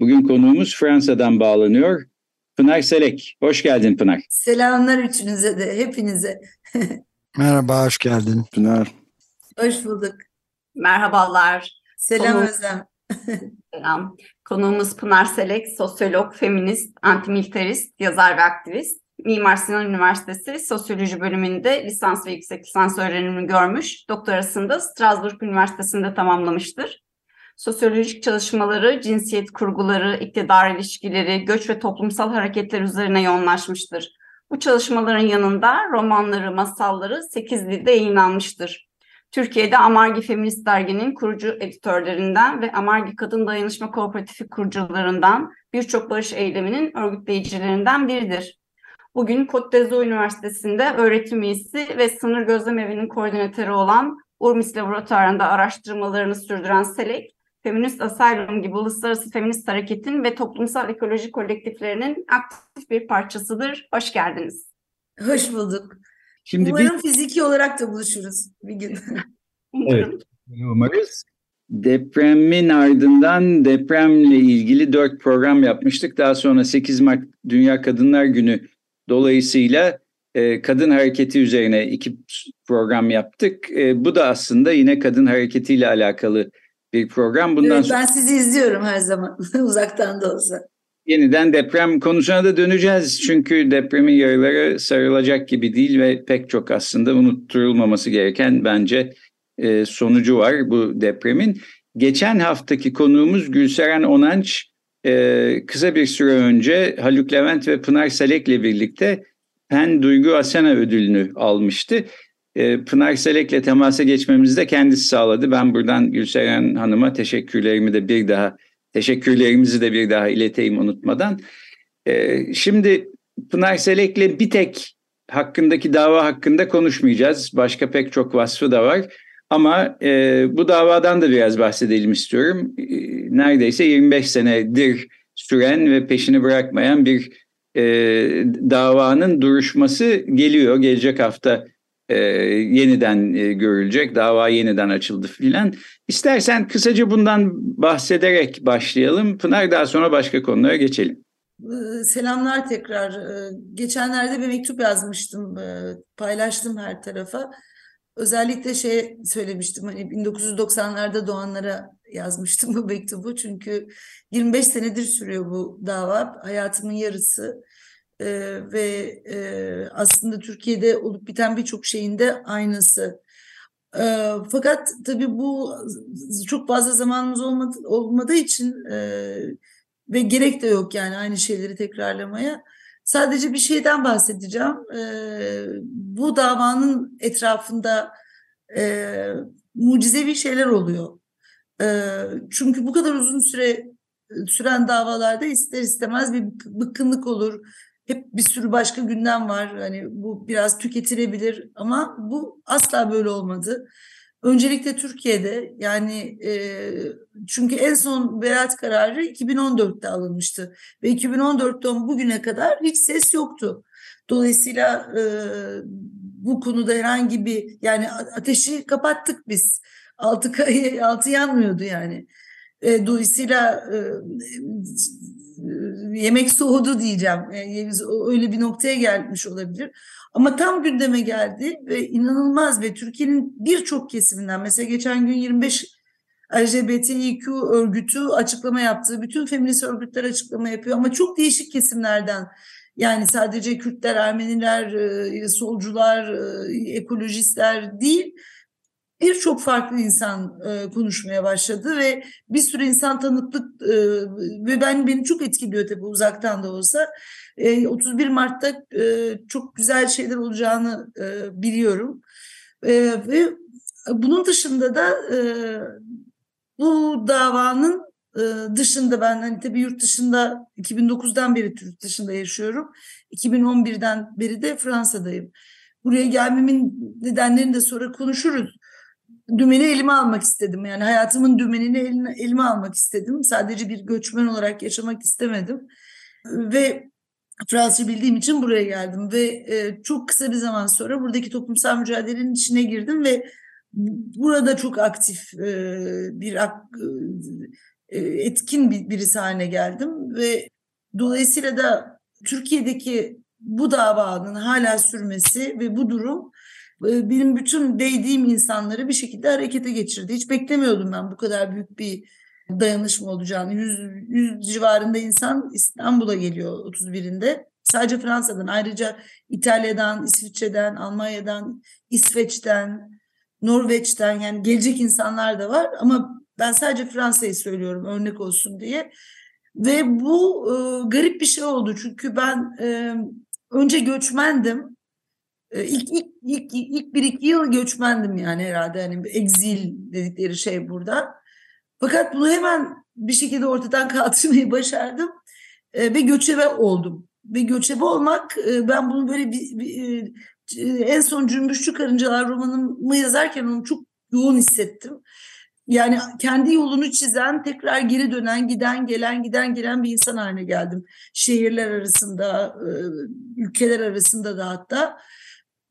Bugün konuğumuz Fransa'dan bağlanıyor. Pınar Selek. Hoş geldin Pınar. Selamlar üçünüze de, hepinize. Merhaba, hoş geldin Pınar. Hoş bulduk. Merhabalar. Selam Konu... Özlem. Selam. Konuğumuz Pınar Selek, sosyolog, feminist, antimilitarist, yazar ve aktivist. Mimar Sinan Üniversitesi Sosyoloji bölümünde lisans ve yüksek lisans öğrenimini görmüş. Doktorasında Strasbourg Üniversitesi'nde tamamlamıştır. Sosyolojik çalışmaları, cinsiyet kurguları, iktidar ilişkileri, göç ve toplumsal hareketler üzerine yoğunlaşmıştır. Bu çalışmaların yanında romanları, masalları 8 dilde yayınlanmıştır. Türkiye'de Amargi Feminist Dergi'nin kurucu editörlerinden ve Amargi Kadın Dayanışma Kooperatifi kurucularından birçok barış eyleminin örgütleyicilerinden biridir. Bugün Côte Üniversitesi'nde öğretim üyesi ve sınır gözlem evinin koordinatörü olan Urmis Laboratuvarı'nda araştırmalarını sürdüren Selek, Feminist Asylum gibi uluslararası feminist hareketin ve toplumsal ekoloji kolektiflerinin aktif bir parçasıdır. Hoş geldiniz. Hoş bulduk. Şimdi Umarım bir... fiziki olarak da buluşuruz bir gün. evet, umarız. Depremin ardından depremle ilgili dört program yapmıştık. Daha sonra 8 Mart Dünya Kadınlar Günü dolayısıyla e, kadın hareketi üzerine iki program yaptık. E, bu da aslında yine kadın hareketiyle alakalı bir program. Bundan evet, ben sizi izliyorum her zaman uzaktan da olsa. Yeniden deprem konusuna da döneceğiz. Çünkü depremin yaraları sarılacak gibi değil ve pek çok aslında unutturulmaması gereken bence e, sonucu var bu depremin. Geçen haftaki konuğumuz Gülseren Onanç e, kısa bir süre önce Haluk Levent ve Pınar Selek'le birlikte Pen Duygu Asena ödülünü almıştı. E, Pınar Selek'le temasa geçmemizi de kendisi sağladı. Ben buradan Gülseren Hanım'a teşekkürlerimi de bir daha teşekkürlerimizi de bir daha ileteyim unutmadan. E, şimdi Pınar Selek'le bir tek hakkındaki dava hakkında konuşmayacağız. Başka pek çok vasfı da var. Ama e, bu davadan da biraz bahsedelim istiyorum. E, neredeyse 25 senedir süren ve peşini bırakmayan bir e, davanın duruşması geliyor. Gelecek hafta e, yeniden e, görülecek. Dava yeniden açıldı filan. İstersen kısaca bundan bahsederek başlayalım. Pınar daha sonra başka konulara geçelim. Ee, selamlar tekrar. Ee, geçenlerde bir mektup yazmıştım, ee, paylaştım her tarafa. Özellikle şey söylemiştim hani 1990'larda doğanlara yazmıştım bu mektubu çünkü 25 senedir sürüyor bu dava hayatımın yarısı e, ve e, aslında Türkiye'de olup biten birçok şeyin de aynısı. E, fakat tabii bu çok fazla zamanımız olmadı, olmadığı için e, ve gerek de yok yani aynı şeyleri tekrarlamaya. Sadece bir şeyden bahsedeceğim. E, bu davanın etrafında e, mucizevi şeyler oluyor. E, çünkü bu kadar uzun süre süren davalarda ister istemez bir bıkkınlık olur. Hep bir sürü başka gündem var. Hani bu biraz tüketilebilir ama bu asla böyle olmadı. Öncelikle Türkiye'de yani e, çünkü en son beraat kararı 2014'te alınmıştı ve 2014'ten bugüne kadar hiç ses yoktu. Dolayısıyla e, bu konuda herhangi bir yani ateşi kapattık biz. Altı, altı yanmıyordu yani. E, dolayısıyla e, yemek soğudu diyeceğim. E, öyle bir noktaya gelmiş olabilir. Ama tam gündeme geldi ve inanılmaz ve Türkiye'nin birçok kesiminden mesela geçen gün 25 LGBTİQ örgütü açıklama yaptığı bütün feminist örgütler açıklama yapıyor ama çok değişik kesimlerden yani sadece Kürtler, Ermeniler, e, solcular, e, ekolojistler değil birçok farklı insan e, konuşmaya başladı ve bir sürü insan tanıklık e, ve ben beni çok etkiliyor tabii uzaktan da olsa. E, 31 Mart'ta e, çok güzel şeyler olacağını e, biliyorum. E, ve bunun dışında da e, bu davanın e, dışında ben hani tabii yurt dışında 2009'dan beri yurt dışında yaşıyorum. 2011'den beri de Fransa'dayım. Buraya gelmemin nedenlerini de sonra konuşuruz. Dümeni elime almak istedim. Yani hayatımın dümenini elime, elime almak istedim. Sadece bir göçmen olarak yaşamak istemedim. Ve Fransızca bildiğim için buraya geldim ve e, çok kısa bir zaman sonra buradaki toplumsal mücadelenin içine girdim ve burada çok aktif e, bir e, etkin bir, birisi haline geldim ve dolayısıyla da Türkiye'deki bu davanın hala sürmesi ve bu durum benim bütün değdiğim insanları bir şekilde harekete geçirdi. Hiç beklemiyordum ben bu kadar büyük bir dayanışma olacağını. 100, 100 civarında insan İstanbul'a geliyor 31'inde. Sadece Fransa'dan ayrıca İtalya'dan, İsviçre'den, Almanya'dan, İsveç'ten, Norveç'ten yani gelecek insanlar da var ama ben sadece Fransa'yı söylüyorum örnek olsun diye. Ve bu e, garip bir şey oldu çünkü ben e, önce göçmendim. E, ilk, ilk, ilk, ilk bir iki yıl göçmendim yani herhalde hani exil dedikleri şey burada. Fakat bunu hemen bir şekilde ortadan kaldırmayı başardım e, ve göçebe oldum. Ve göçebe olmak e, ben bunu böyle bir, bir e, en son Cümbüşçü Karıncalar romanımı yazarken onu çok yoğun hissettim. Yani kendi yolunu çizen, tekrar geri dönen, giden, gelen, giden, gelen bir insan haline geldim. Şehirler arasında, e, ülkeler arasında da hatta.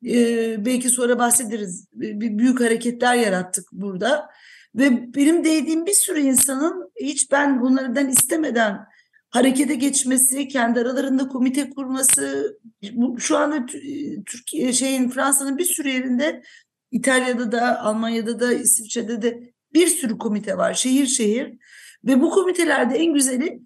E, belki sonra bahsederiz. Büyük hareketler yarattık burada. Ve benim değdiğim bir sürü insanın hiç ben bunlardan istemeden harekete geçmesi, kendi aralarında komite kurması, şu anda Türkiye şeyin Fransa'nın bir sürü yerinde İtalya'da da, Almanya'da da, İsviçre'de de bir sürü komite var şehir şehir ve bu komitelerde en güzeli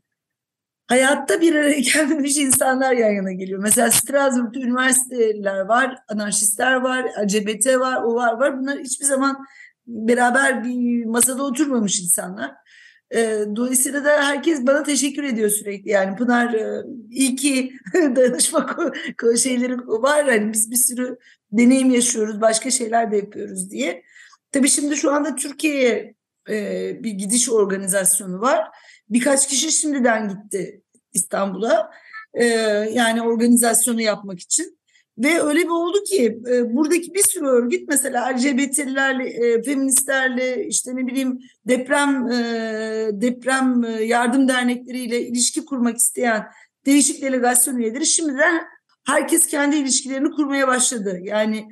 hayatta bir araya gelmemiş insanlar yan yana geliyor. Mesela Strasbourg'da üniversiteler var, anarşistler var, LGBT var, o var var. Bunlar hiçbir zaman beraber bir masada oturmamış insanlar. E, dolayısıyla da herkes bana teşekkür ediyor sürekli. Yani Pınar e, iyi ki dayanışma şeyleri var. Hani biz bir sürü deneyim yaşıyoruz, başka şeyler de yapıyoruz diye. Tabii şimdi şu anda Türkiye'ye e, bir gidiş organizasyonu var. Birkaç kişi şimdiden gitti İstanbul'a. E, yani organizasyonu yapmak için. Ve öyle bir oldu ki e, buradaki bir sürü örgüt mesela LGBT'lilerle, e, feministlerle işte ne bileyim deprem e, deprem e, yardım dernekleriyle ilişki kurmak isteyen değişik delegasyon üyeleri şimdiden herkes kendi ilişkilerini kurmaya başladı. Yani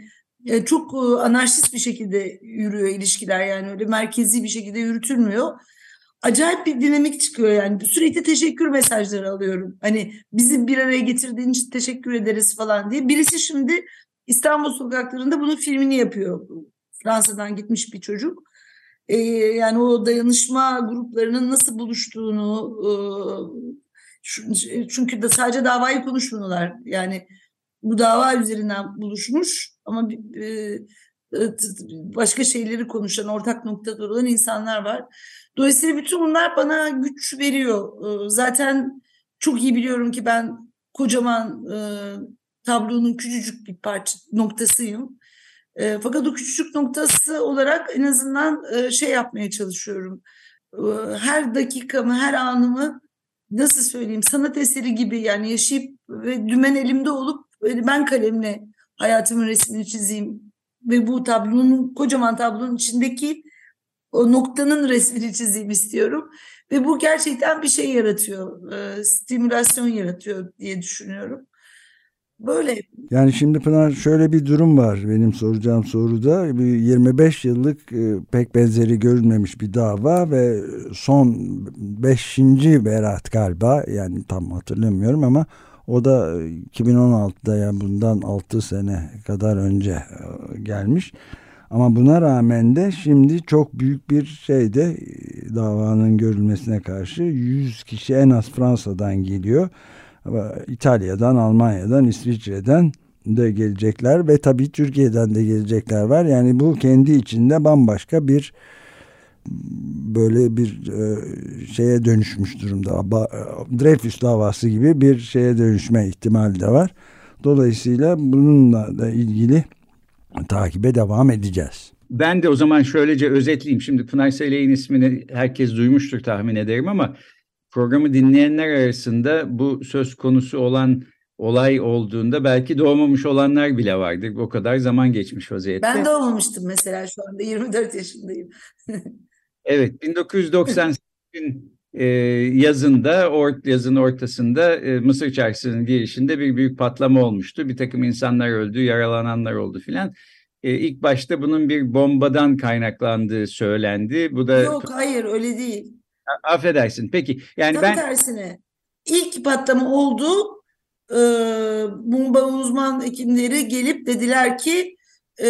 e, çok e, anarşist bir şekilde yürüyor ilişkiler yani öyle merkezi bir şekilde yürütülmüyor acayip bir dinamik çıkıyor yani. Sürekli teşekkür mesajları alıyorum. Hani bizi bir araya getirdiğin için teşekkür ederiz falan diye. Birisi şimdi İstanbul sokaklarında bunun filmini yapıyor. Fransa'dan gitmiş bir çocuk. Ee, yani o dayanışma gruplarının nasıl buluştuğunu e, çünkü de sadece davayı konuşmuyorlar. Yani bu dava üzerinden buluşmuş ama e, başka şeyleri konuşan, ortak noktada olan insanlar var. Dolayısıyla bütün bunlar bana güç veriyor. Ee, zaten çok iyi biliyorum ki ben kocaman e, tablonun küçücük bir parça noktasıyım. E, fakat o küçücük noktası olarak en azından e, şey yapmaya çalışıyorum. Her dakikamı, her anımı nasıl söyleyeyim sanat eseri gibi yani yaşayıp ve dümen elimde olup ben kalemle hayatımın resmini çizeyim ve bu tablonun kocaman tablonun içindeki o noktanın resmini çizeyim istiyorum. Ve bu gerçekten bir şey yaratıyor, e, stimülasyon yaratıyor diye düşünüyorum. Böyle. Yani şimdi Pınar şöyle bir durum var benim soracağım soruda. Bir 25 yıllık e, pek benzeri görülmemiş bir dava ve son 5. berat galiba yani tam hatırlamıyorum ama o da 2016'da yani bundan 6 sene kadar önce e, gelmiş. Ama buna rağmen de şimdi çok büyük bir şeyde e, davanın görülmesine karşı 100 kişi en az Fransa'dan geliyor. İtalya'dan, Almanya'dan, İsviçre'den de gelecekler ve tabii Türkiye'den de gelecekler var. Yani bu kendi içinde bambaşka bir böyle bir e, şeye dönüşmüş durumda. E, Dreyfus davası gibi bir şeye dönüşme ihtimali de var. Dolayısıyla bununla da ilgili takibe devam edeceğiz. Ben de o zaman şöylece özetleyeyim. Şimdi Pınar Selek'in ismini herkes duymuştur tahmin ederim ama programı dinleyenler arasında bu söz konusu olan olay olduğunda belki doğmamış olanlar bile vardır. O kadar zaman geçmiş vaziyette. Ben doğmamıştım mesela şu anda 24 yaşındayım. evet 1998'in e, yazında, or, yazın ortasında e, Mısır Çarşısı'nın girişinde bir büyük patlama olmuştu. Bir takım insanlar öldü, yaralananlar oldu filan. E, ilk başta bunun bir bombadan kaynaklandığı söylendi. Bu da Yok hayır öyle değil. affedersin. Peki yani Tam ben tersine ilk patlama oldu. Ee, bomba uzman hekimleri gelip dediler ki e,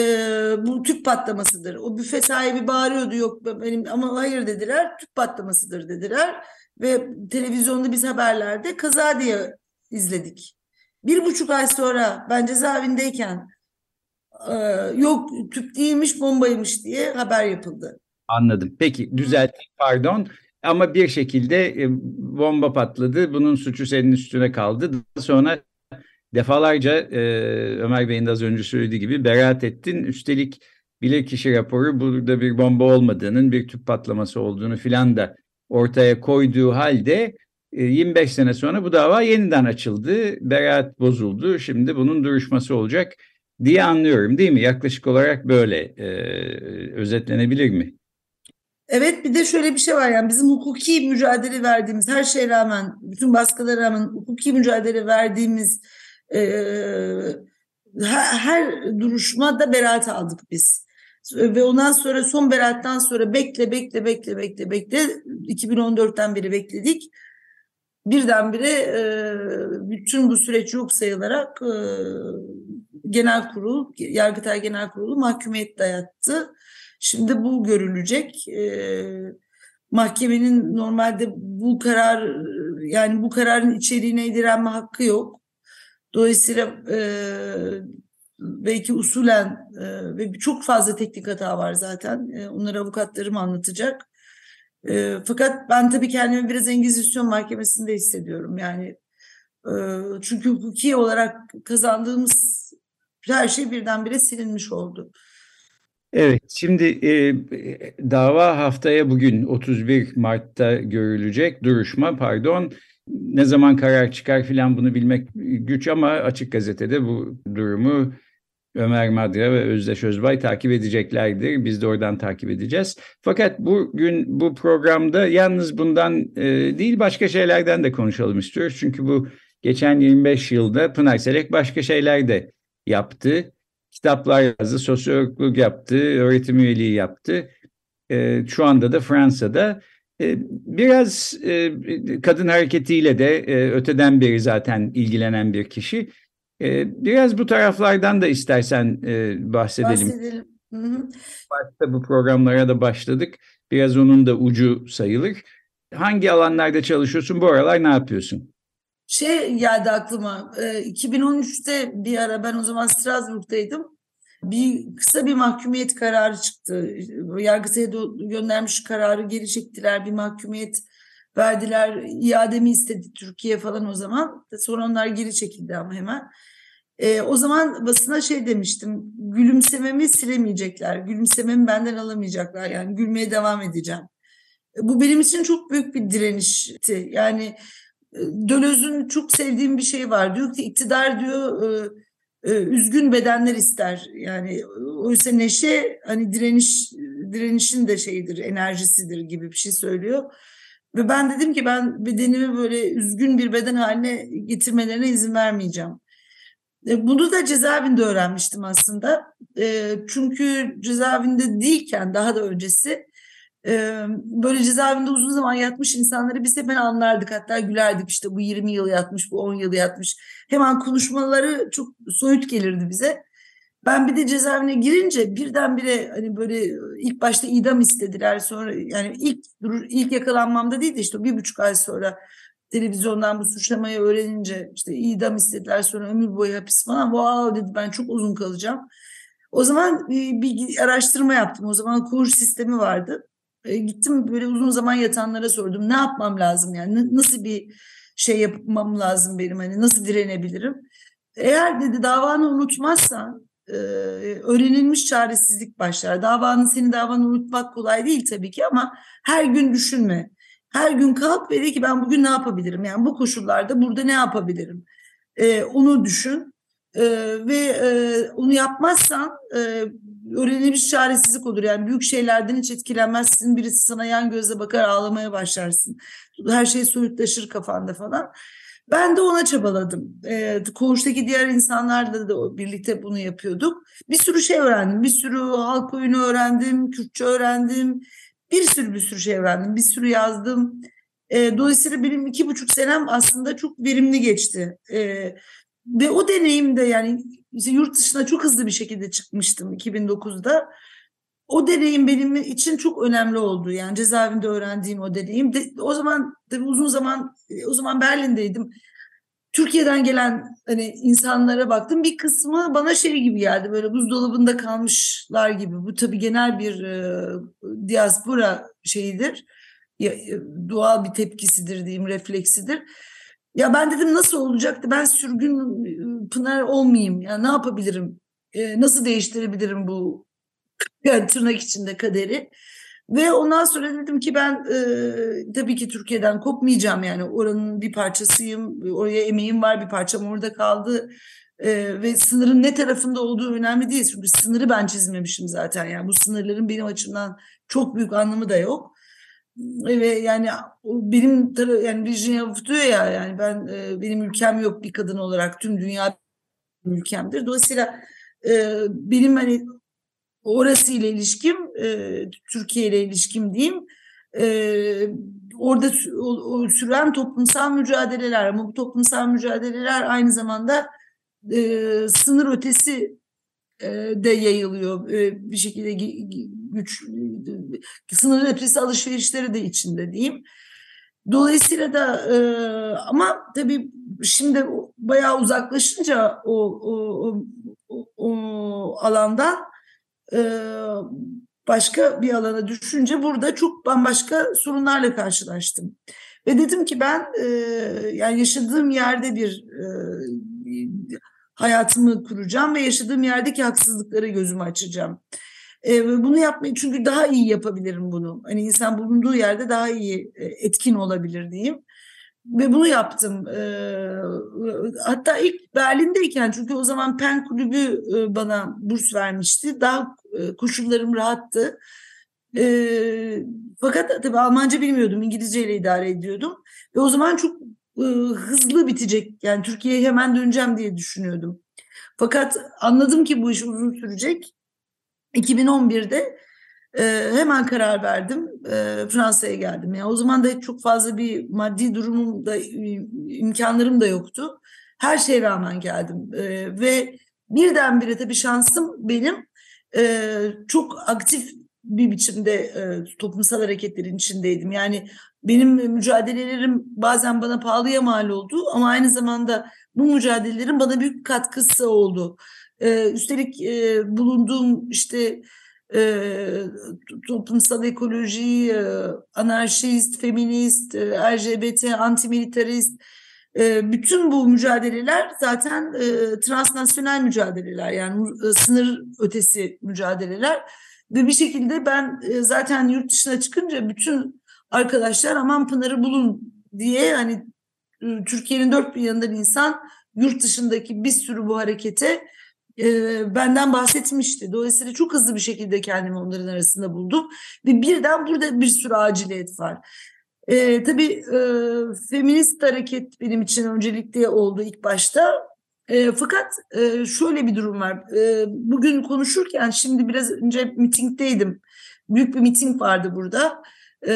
bu tüp patlamasıdır. O büfe sahibi bağırıyordu yok benim ama hayır dediler tüp patlamasıdır dediler. Ve televizyonda biz haberlerde kaza diye izledik. Bir buçuk ay sonra ben cezaevindeyken e, yok tüp değilmiş bombaymış diye haber yapıldı. Anladım. Peki düzelteyim pardon. Ama bir şekilde e, bomba patladı. Bunun suçu senin üstüne kaldı. Daha sonra defalarca e, Ömer Bey'in de az önce söylediği gibi beraat ettin. Üstelik bilirkişi raporu burada bir bomba olmadığının, bir tüp patlaması olduğunu filan da ortaya koyduğu halde e, 25 sene sonra bu dava yeniden açıldı. Beraat bozuldu. Şimdi bunun duruşması olacak diye anlıyorum değil mi? Yaklaşık olarak böyle e, özetlenebilir mi? Evet bir de şöyle bir şey var yani bizim hukuki mücadele verdiğimiz her şeye rağmen bütün baskılara rağmen hukuki mücadele verdiğimiz e, her, her duruşmada beraat aldık biz. Ve ondan sonra son beraattan sonra bekle bekle bekle bekle bekle 2014'ten beri bekledik. Birdenbire e, bütün bu süreç yok sayılarak e, genel kurul, Yargıtay Genel Kurulu mahkumiyet dayattı. Şimdi bu görülecek. E, mahkemenin normalde bu karar yani bu kararın içeriğine direnme hakkı yok. Dolayısıyla e, belki usulen e, ve çok fazla teknik hata var zaten. E, onları avukatlarım anlatacak. E, fakat ben tabii kendimi biraz Engizisyon Mahkemesi'nde hissediyorum. Yani e, çünkü hukuki olarak kazandığımız her şey birdenbire silinmiş oldu. Evet, şimdi e, dava haftaya bugün 31 Mart'ta görülecek duruşma pardon. Ne zaman karar çıkar filan bunu bilmek güç ama Açık Gazete'de bu durumu Ömer Madra ve Özdeş Özbay takip edeceklerdir. Biz de oradan takip edeceğiz. Fakat bugün bu programda yalnız bundan e, değil başka şeylerden de konuşalım istiyoruz. Çünkü bu geçen 25 yılda Pınar Selek başka şeyler de yaptı kitaplar yazdı, sosyologluk yaptı, öğretim üyeliği yaptı. E, şu anda da Fransa'da. E, biraz e, kadın hareketiyle de e, öteden beri zaten ilgilenen bir kişi. Biraz bu taraflardan da istersen bahsedelim. Bahsedelim. Hı hı. Başta bu programlara da başladık. Biraz onun da ucu sayılır. Hangi alanlarda çalışıyorsun? Bu aralar ne yapıyorsun? Şey geldi aklıma. E, 2013'te bir ara ben o zaman Strasbourg'daydım. Bir kısa bir mahkumiyet kararı çıktı. Yargıtay'a göndermiş kararı geri çektiler. Bir mahkumiyet verdiler. İademi istedi Türkiye falan o zaman. Sonra onlar geri çekildi ama hemen. E, o zaman basına şey demiştim. Gülümsememi silemeyecekler. Gülümsememi benden alamayacaklar. Yani gülmeye devam edeceğim. Bu benim için çok büyük bir direnişti. Yani Döloz'un çok sevdiğim bir şey var. Diyor ki iktidar diyor e, e, üzgün bedenler ister. Yani oysa neşe hani direniş direnişin de şeyidir, enerjisidir gibi bir şey söylüyor. Ve ben dedim ki ben bedenimi böyle üzgün bir beden haline getirmelerine izin vermeyeceğim. E, bunu da cezaevinde öğrenmiştim aslında. Çünkü cezaevinde değilken daha da öncesi böyle cezaevinde uzun zaman yatmış insanları biz hemen anlardık hatta gülerdik işte bu 20 yıl yatmış bu 10 yıl yatmış hemen konuşmaları çok soyut gelirdi bize. Ben bir de cezaevine girince birdenbire hani böyle ilk başta idam istediler sonra yani ilk ilk yakalanmamda değil de işte bir buçuk ay sonra televizyondan bu suçlamayı öğrenince işte idam istediler sonra ömür boyu hapis falan wow dedi ben çok uzun kalacağım. O zaman bir araştırma yaptım. O zaman kur sistemi vardı. E, gittim böyle uzun zaman yatanlara sordum. Ne yapmam lazım yani? Nasıl bir şey yapmam lazım benim? Hani nasıl direnebilirim? Eğer dedi davanı unutmazsan e, öğrenilmiş çaresizlik başlar. Davanın senin davanı unutmak kolay değil tabii ki ama her gün düşünme. Her gün kalk ve de ki ben bugün ne yapabilirim? Yani bu koşullarda burada ne yapabilirim? E, onu düşün e, ve e, onu yapmazsan e, öğrenilmiş çaresizlik olur. Yani büyük şeylerden hiç etkilenmezsin. Birisi sana yan gözle bakar ağlamaya başlarsın. Her şey soyutlaşır kafanda falan. Ben de ona çabaladım. E, koğuştaki diğer insanlarla da birlikte bunu yapıyorduk. Bir sürü şey öğrendim. Bir sürü halk oyunu öğrendim, Kürtçe öğrendim. Bir sürü bir sürü şey öğrendim. Bir sürü yazdım. E, dolayısıyla benim iki buçuk senem aslında çok verimli geçti. E, ve o deneyimde yani işte yurt dışına çok hızlı bir şekilde çıkmıştım 2009'da. O deneyim benim için çok önemli oldu. Yani cezaevinde öğrendiğim o deneyim. De, o zaman tabii uzun zaman o zaman Berlin'deydim. Türkiye'den gelen hani insanlara baktım. Bir kısmı bana şey gibi geldi. Böyle buzdolabında kalmışlar gibi. Bu tabii genel bir e, diaspora şeyidir. Ya, e, doğal bir tepkisidir diyeyim, refleksidir. Ya ben dedim nasıl olacaktı? Ben sürgün ıı, Pınar olmayayım. Ya ne yapabilirim? E, nasıl değiştirebilirim bu yani tırnak içinde kaderi? Ve ondan sonra dedim ki ben e, tabii ki Türkiye'den kopmayacağım yani oranın bir parçasıyım. Oraya emeğim var bir parçam orada kaldı. E, ve sınırın ne tarafında olduğu önemli değil. Çünkü sınırı ben çizmemişim zaten. Yani bu sınırların benim açımdan çok büyük anlamı da yok ve yani benim yani Virginia Woolf diyor ya yani ben e, benim ülkem yok bir kadın olarak tüm dünya ülkemdir. Dolayısıyla e, benim hani orası ile ilişkim e, Türkiye ile ilişkim diyeyim e, orada o, o süren toplumsal mücadeleler ama bu toplumsal mücadeleler aynı zamanda e, sınır ötesi de yayılıyor bir şekilde güç sınır ötesi alışverişleri de içinde diyeyim. Dolayısıyla da ama tabii şimdi bayağı uzaklaşınca o, o, o, o alandan başka bir alana düşünce burada çok bambaşka sorunlarla karşılaştım. Ve dedim ki ben yani yaşadığım yerde bir hayatımı kuracağım ve yaşadığım yerdeki haksızlıklara gözümü açacağım. E, bunu yapmayı çünkü daha iyi yapabilirim bunu. Hani insan bulunduğu yerde daha iyi e, etkin olabilir diyeyim. Ve bunu yaptım. E, hatta ilk Berlin'deyken çünkü o zaman PEN kulübü e, bana burs vermişti. Daha e, koşullarım rahattı. E, fakat tabii Almanca bilmiyordum. İngilizce ile idare ediyordum. Ve o zaman çok hızlı bitecek. Yani Türkiye'ye hemen döneceğim diye düşünüyordum. Fakat anladım ki bu iş uzun sürecek. 2011'de e, hemen karar verdim. E, Fransa'ya geldim. Yani o zaman da çok fazla bir maddi durumum da imkanlarım da yoktu. Her şeye rağmen geldim. E, ve birdenbire tabii şansım benim e, çok aktif bir biçimde e, toplumsal hareketlerin içindeydim. Yani benim mücadelelerim bazen bana pahalıya mal oldu ama aynı zamanda bu mücadelelerin bana büyük katkısı oldu. E, üstelik e, bulunduğum işte e, toplumsal ekoloji, e, anarşist, feminist, e, LGBT, antimilitarist, e, bütün bu mücadeleler zaten e, transnasyonel mücadeleler yani e, sınır ötesi mücadeleler. Ve bir şekilde ben e, zaten yurt dışına çıkınca bütün arkadaşlar aman Pınar'ı bulun diye hani e, Türkiye'nin dört bir yanından insan yurt dışındaki bir sürü bu harekete e, benden bahsetmişti. Dolayısıyla çok hızlı bir şekilde kendimi onların arasında buldum. Ve birden burada bir sürü aciliyet var. E, tabii e, feminist hareket benim için öncelikli oldu ilk başta. E, fakat e, şöyle bir durum var. E, bugün konuşurken şimdi biraz önce mitingdeydim. Büyük bir miting vardı burada. E,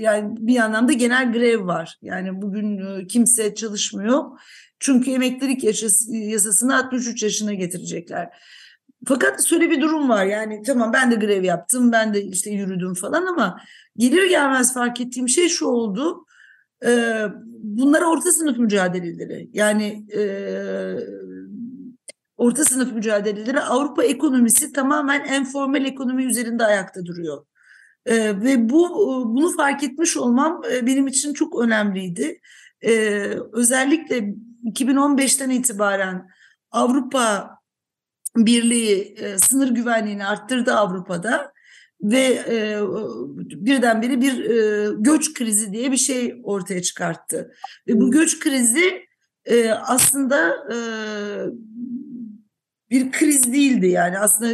yani bir anlamda genel grev var. Yani bugün e, kimse çalışmıyor. Çünkü emeklilik yasasını 63 yaşına getirecekler. Fakat şöyle bir durum var yani tamam ben de grev yaptım ben de işte yürüdüm falan ama gelir gelmez fark ettiğim şey şu oldu e, bunlar orta sınıf mücadeleleri. Yani e, orta sınıf mücadeleleri Avrupa ekonomisi tamamen enformel ekonomi üzerinde ayakta duruyor. E, ve bu bunu fark etmiş olmam e, benim için çok önemliydi. E, özellikle 2015'ten itibaren Avrupa Birliği e, sınır güvenliğini arttırdı Avrupa'da ve e, birdenbire bir e, göç krizi diye bir şey ortaya çıkarttı. Ve bu göç krizi e, aslında e, bir kriz değildi yani aslında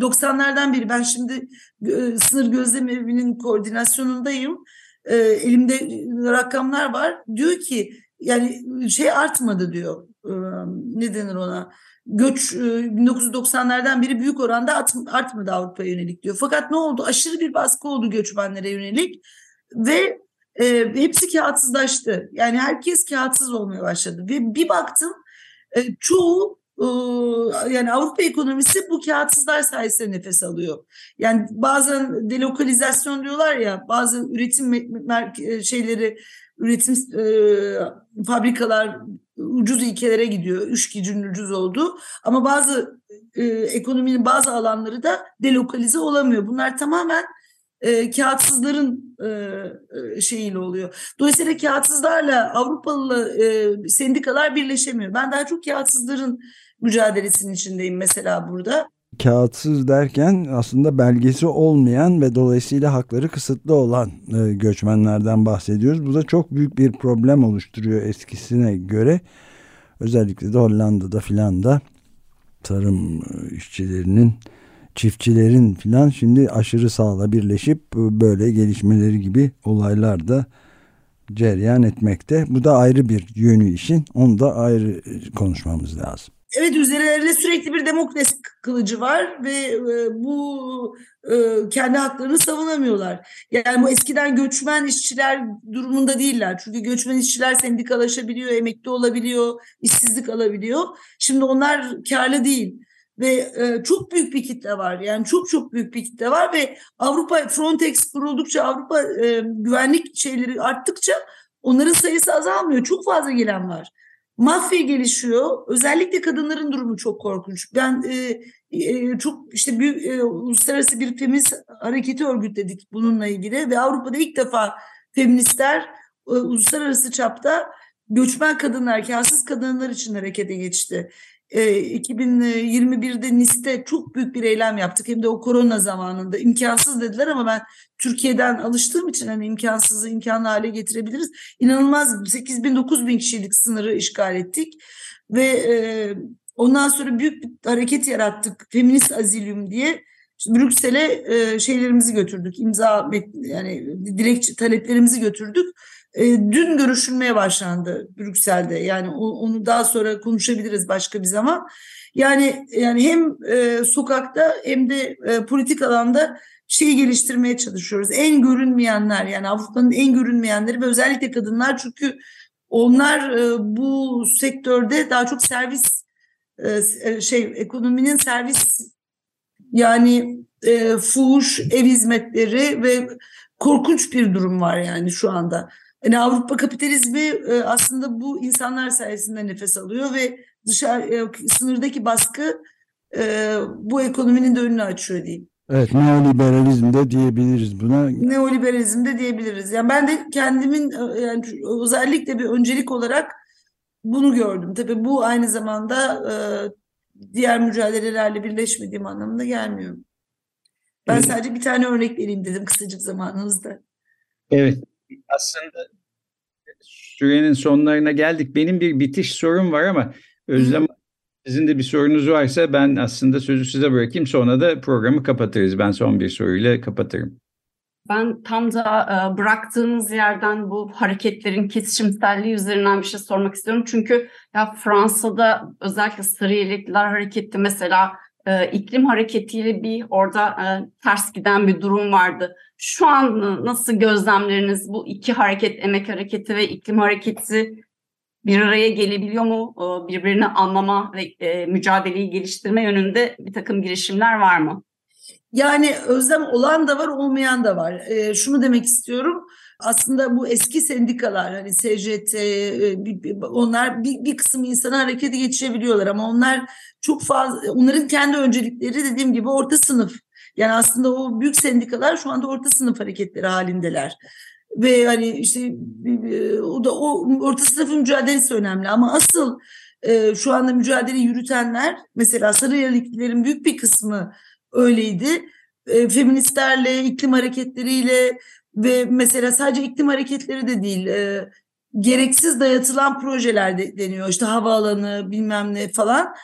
90'lardan beri ben şimdi e, sınır gözlem evinin koordinasyonundayım. E, elimde rakamlar var. Diyor ki yani şey artmadı diyor. E, ne denir ona? Göç 1990'lardan beri büyük oranda artmadı Avrupa'ya yönelik diyor. Fakat ne oldu? Aşırı bir baskı oldu göçmenlere yönelik ve e, hepsi kağıtsızlaştı. Yani herkes kağıtsız olmaya başladı. Ve bir baktım e, çoğu yani Avrupa ekonomisi bu kağıtsızlar sayesinde nefes alıyor. Yani bazen delokalizasyon diyorlar ya bazı üretim şeyleri üretim e, fabrikalar ucuz ülkelere gidiyor. Üç gücün ucuz oldu. Ama bazı e, ekonominin bazı alanları da delokalize olamıyor. Bunlar tamamen e, kağıtsızların e, e, şeyiyle oluyor. Dolayısıyla kağıtsızlarla Avrupalı e, sendikalar birleşemiyor. Ben daha çok kağıtsızların mücadelesinin içindeyim mesela burada. Kağıtsız derken aslında belgesi olmayan ve dolayısıyla hakları kısıtlı olan e, göçmenlerden bahsediyoruz. Bu da çok büyük bir problem oluşturuyor eskisine göre. Özellikle de Hollanda'da filan da tarım e, işçilerinin çiftçilerin filan şimdi aşırı sağla birleşip e, böyle gelişmeleri gibi olaylar da cereyan etmekte. Bu da ayrı bir yönü işin. Onu da ayrı konuşmamız lazım. Evet üzerlerinde sürekli bir demokrasi kılıcı var ve e, bu e, kendi haklarını savunamıyorlar. Yani bu eskiden göçmen işçiler durumunda değiller. Çünkü göçmen işçiler sendikalaşabiliyor, emekli olabiliyor, işsizlik alabiliyor. Şimdi onlar karlı değil ve e, çok büyük bir kitle var. Yani çok çok büyük bir kitle var ve Avrupa Frontex kuruldukça Avrupa e, güvenlik şeyleri arttıkça onların sayısı azalmıyor. Çok fazla gelen var. Mafya gelişiyor. Özellikle kadınların durumu çok korkunç. Ben e, e, çok işte büyük e, uluslararası bir feminist hareketi örgütledik bununla ilgili ve Avrupa'da ilk defa feministler e, uluslararası çapta göçmen kadınlar, kârsız kadınlar için harekete geçti. 2021'de Nice'de çok büyük bir eylem yaptık. Hem de o korona zamanında imkansız dediler ama ben Türkiye'den alıştığım için hani imkansızı imkanlı hale getirebiliriz. İnanılmaz 8 bin 9 bin kişilik sınırı işgal ettik ve e, ondan sonra büyük bir hareket yarattık. Feminist Azilyum diye. İşte Brüksel'e e, şeylerimizi götürdük. imza yani direkt taleplerimizi götürdük e, dün görüşülmeye başlandı Brüksel'de. Yani onu daha sonra konuşabiliriz başka bir zaman. Yani yani hem e, sokakta hem de e, politik alanda şeyi geliştirmeye çalışıyoruz. En görünmeyenler yani Avrupa'nın en görünmeyenleri ve özellikle kadınlar çünkü onlar e, bu sektörde daha çok servis şey ekonominin servis yani e, fuhuş, ev hizmetleri ve korkunç bir durum var yani şu anda. Yani Avrupa kapitalizmi e, aslında bu insanlar sayesinde nefes alıyor ve dışarı e, sınırdaki baskı e, bu ekonominin de önünü açıyor diyeyim. Evet, neoliberalizm de diyebiliriz buna. Neoliberalizm de diyebiliriz. Yani ben de kendimin yani özellikle bir öncelik olarak bunu gördüm. Tabii bu aynı zamanda diğer mücadelelerle birleşmediğim anlamında gelmiyor. Ben sadece bir tane örnek vereyim dedim kısacık zamanınızda. Evet aslında sürenin sonlarına geldik. Benim bir bitiş sorum var ama Özlem sizin de bir sorunuz varsa ben aslında sözü size bırakayım. Sonra da programı kapatırız. Ben son bir soruyla kapatırım. Ben tam da e, bıraktığınız yerden bu hareketlerin kesişimselliği üzerinden bir şey sormak istiyorum. Çünkü ya Fransa'da özellikle sarı yelekliler hareketi mesela e, iklim hareketiyle bir orada e, ters giden bir durum vardı. Şu an nasıl gözlemleriniz bu iki hareket, emek hareketi ve iklim hareketi bir araya gelebiliyor mu? E, birbirini anlama ve e, mücadeleyi geliştirme yönünde bir takım girişimler var mı? Yani özlem olan da var, olmayan da var. E, şunu demek istiyorum aslında bu eski sendikalar hani SJT e, onlar bir, bir kısım insanı harekete geçirebiliyorlar ama onlar çok fazla onların kendi öncelikleri dediğim gibi orta sınıf. Yani aslında o büyük sendikalar şu anda orta sınıf hareketleri halindeler. Ve hani işte o da o orta sınıf mücadelesi önemli ama asıl e, şu anda mücadele yürütenler mesela Sarıyerliklilerin büyük bir kısmı öyleydi. E, feministlerle, iklim hareketleriyle ve mesela sadece iklim hareketleri de değil e, gereksiz dayatılan projeler de, deniyor. İşte havaalanı bilmem ne falan.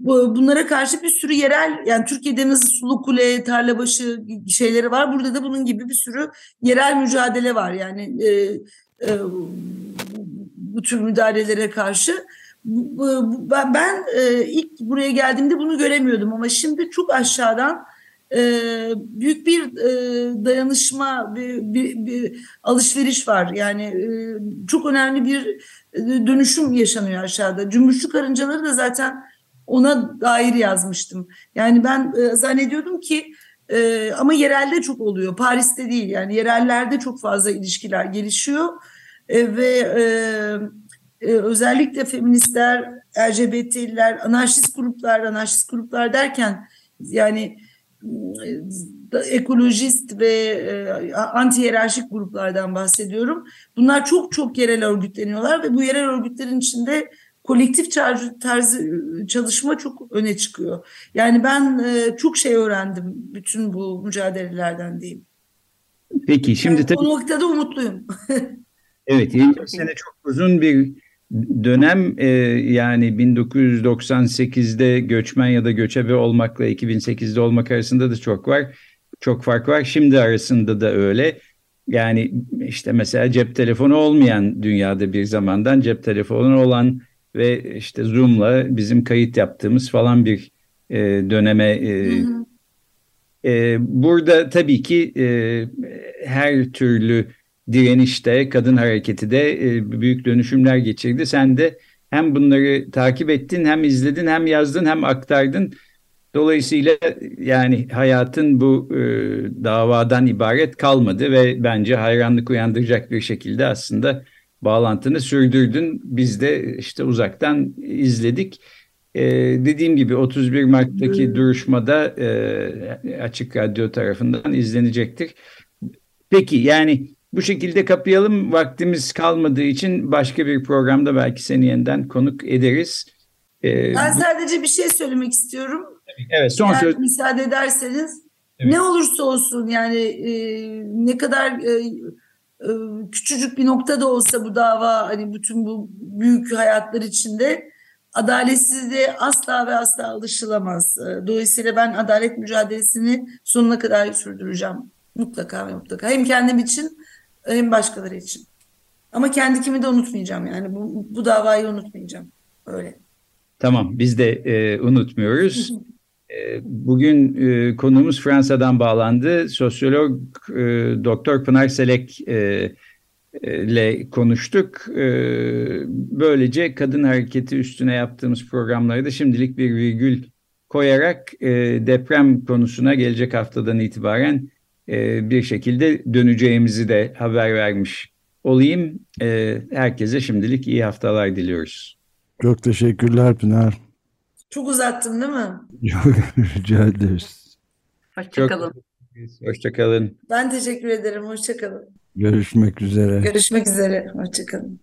Bu, bunlara karşı bir sürü yerel yani Türkiye'de nasıl sulu kule, tarlabaşı şeyleri var. Burada da bunun gibi bir sürü yerel mücadele var. Yani e, e, bu tür müdahalelere karşı. Ben, ben e, ilk buraya geldiğimde bunu göremiyordum ama şimdi çok aşağıdan e, büyük bir e, dayanışma, bir, bir, bir alışveriş var. Yani e, çok önemli bir e, dönüşüm yaşanıyor aşağıda. Cümbüşlü karıncaları da zaten ona dair yazmıştım. Yani ben zannediyordum ki ama yerelde çok oluyor. Paris'te değil yani yerellerde çok fazla ilişkiler gelişiyor. Ve özellikle feministler, LGBT'liler, anarşist gruplar, anarşist gruplar derken yani ekolojist ve e, anti hiyerarşik gruplardan bahsediyorum. Bunlar çok çok yerel örgütleniyorlar ve bu yerel örgütlerin içinde kolektif tarzı çalışma çok öne çıkıyor. Yani ben e, çok şey öğrendim bütün bu mücadelelerden diyeyim. Peki şimdi yani tabii... O noktada umutluyum. evet 20 sene çok uzun bir dönem e, yani 1998'de göçmen ya da göçebe olmakla 2008'de olmak arasında da çok var. Çok fark var. Şimdi arasında da öyle. Yani işte mesela cep telefonu olmayan dünyada bir zamandan cep telefonu olan ve işte Zoom'la bizim kayıt yaptığımız falan bir e, döneme e, e, burada tabii ki e, her türlü direnişte, kadın hareketi de e, büyük dönüşümler geçirdi. Sen de hem bunları takip ettin, hem izledin, hem yazdın, hem aktardın. Dolayısıyla yani hayatın bu e, davadan ibaret kalmadı ve bence hayranlık uyandıracak bir şekilde aslında bağlantını sürdürdün. Biz de işte uzaktan izledik. E, dediğim gibi 31 Mart'taki duruşmada e, Açık Radyo tarafından izlenecektir. Peki yani bu şekilde kapayalım. Vaktimiz kalmadığı için başka bir programda belki seni yeniden konuk ederiz. Ee, ben sadece bir şey söylemek istiyorum. Evet son Eğer söz. müsaade ederseniz evet. ne olursa olsun yani e, ne kadar e, e, küçücük bir nokta da olsa bu dava hani bütün bu büyük hayatlar içinde adaletsizliğe asla ve asla alışılamaz. E, dolayısıyla ben adalet mücadelesini sonuna kadar sürdüreceğim. Mutlaka ve mutlaka. Hem kendim için hem başkaları için. Ama kendi kimi de unutmayacağım yani bu, bu davayı unutmayacağım. Öyle. Tamam biz de e, unutmuyoruz. e, bugün e, konuğumuz Fransa'dan bağlandı. Sosyolog e, Doktor Pınar Selek e, ile konuştuk. E, böylece kadın hareketi üstüne yaptığımız programları da şimdilik bir virgül koyarak e, deprem konusuna gelecek haftadan itibaren e, bir şekilde döneceğimizi de haber vermiş olayım. E, herkese şimdilik iyi haftalar diliyoruz. Çok teşekkürler Pınar. Çok uzattım değil mi? Rica ederiz. Hoşçakalın. Hoşçakalın. Ben teşekkür ederim. Hoşçakalın. Görüşmek üzere. Görüşmek üzere. Hoşçakalın.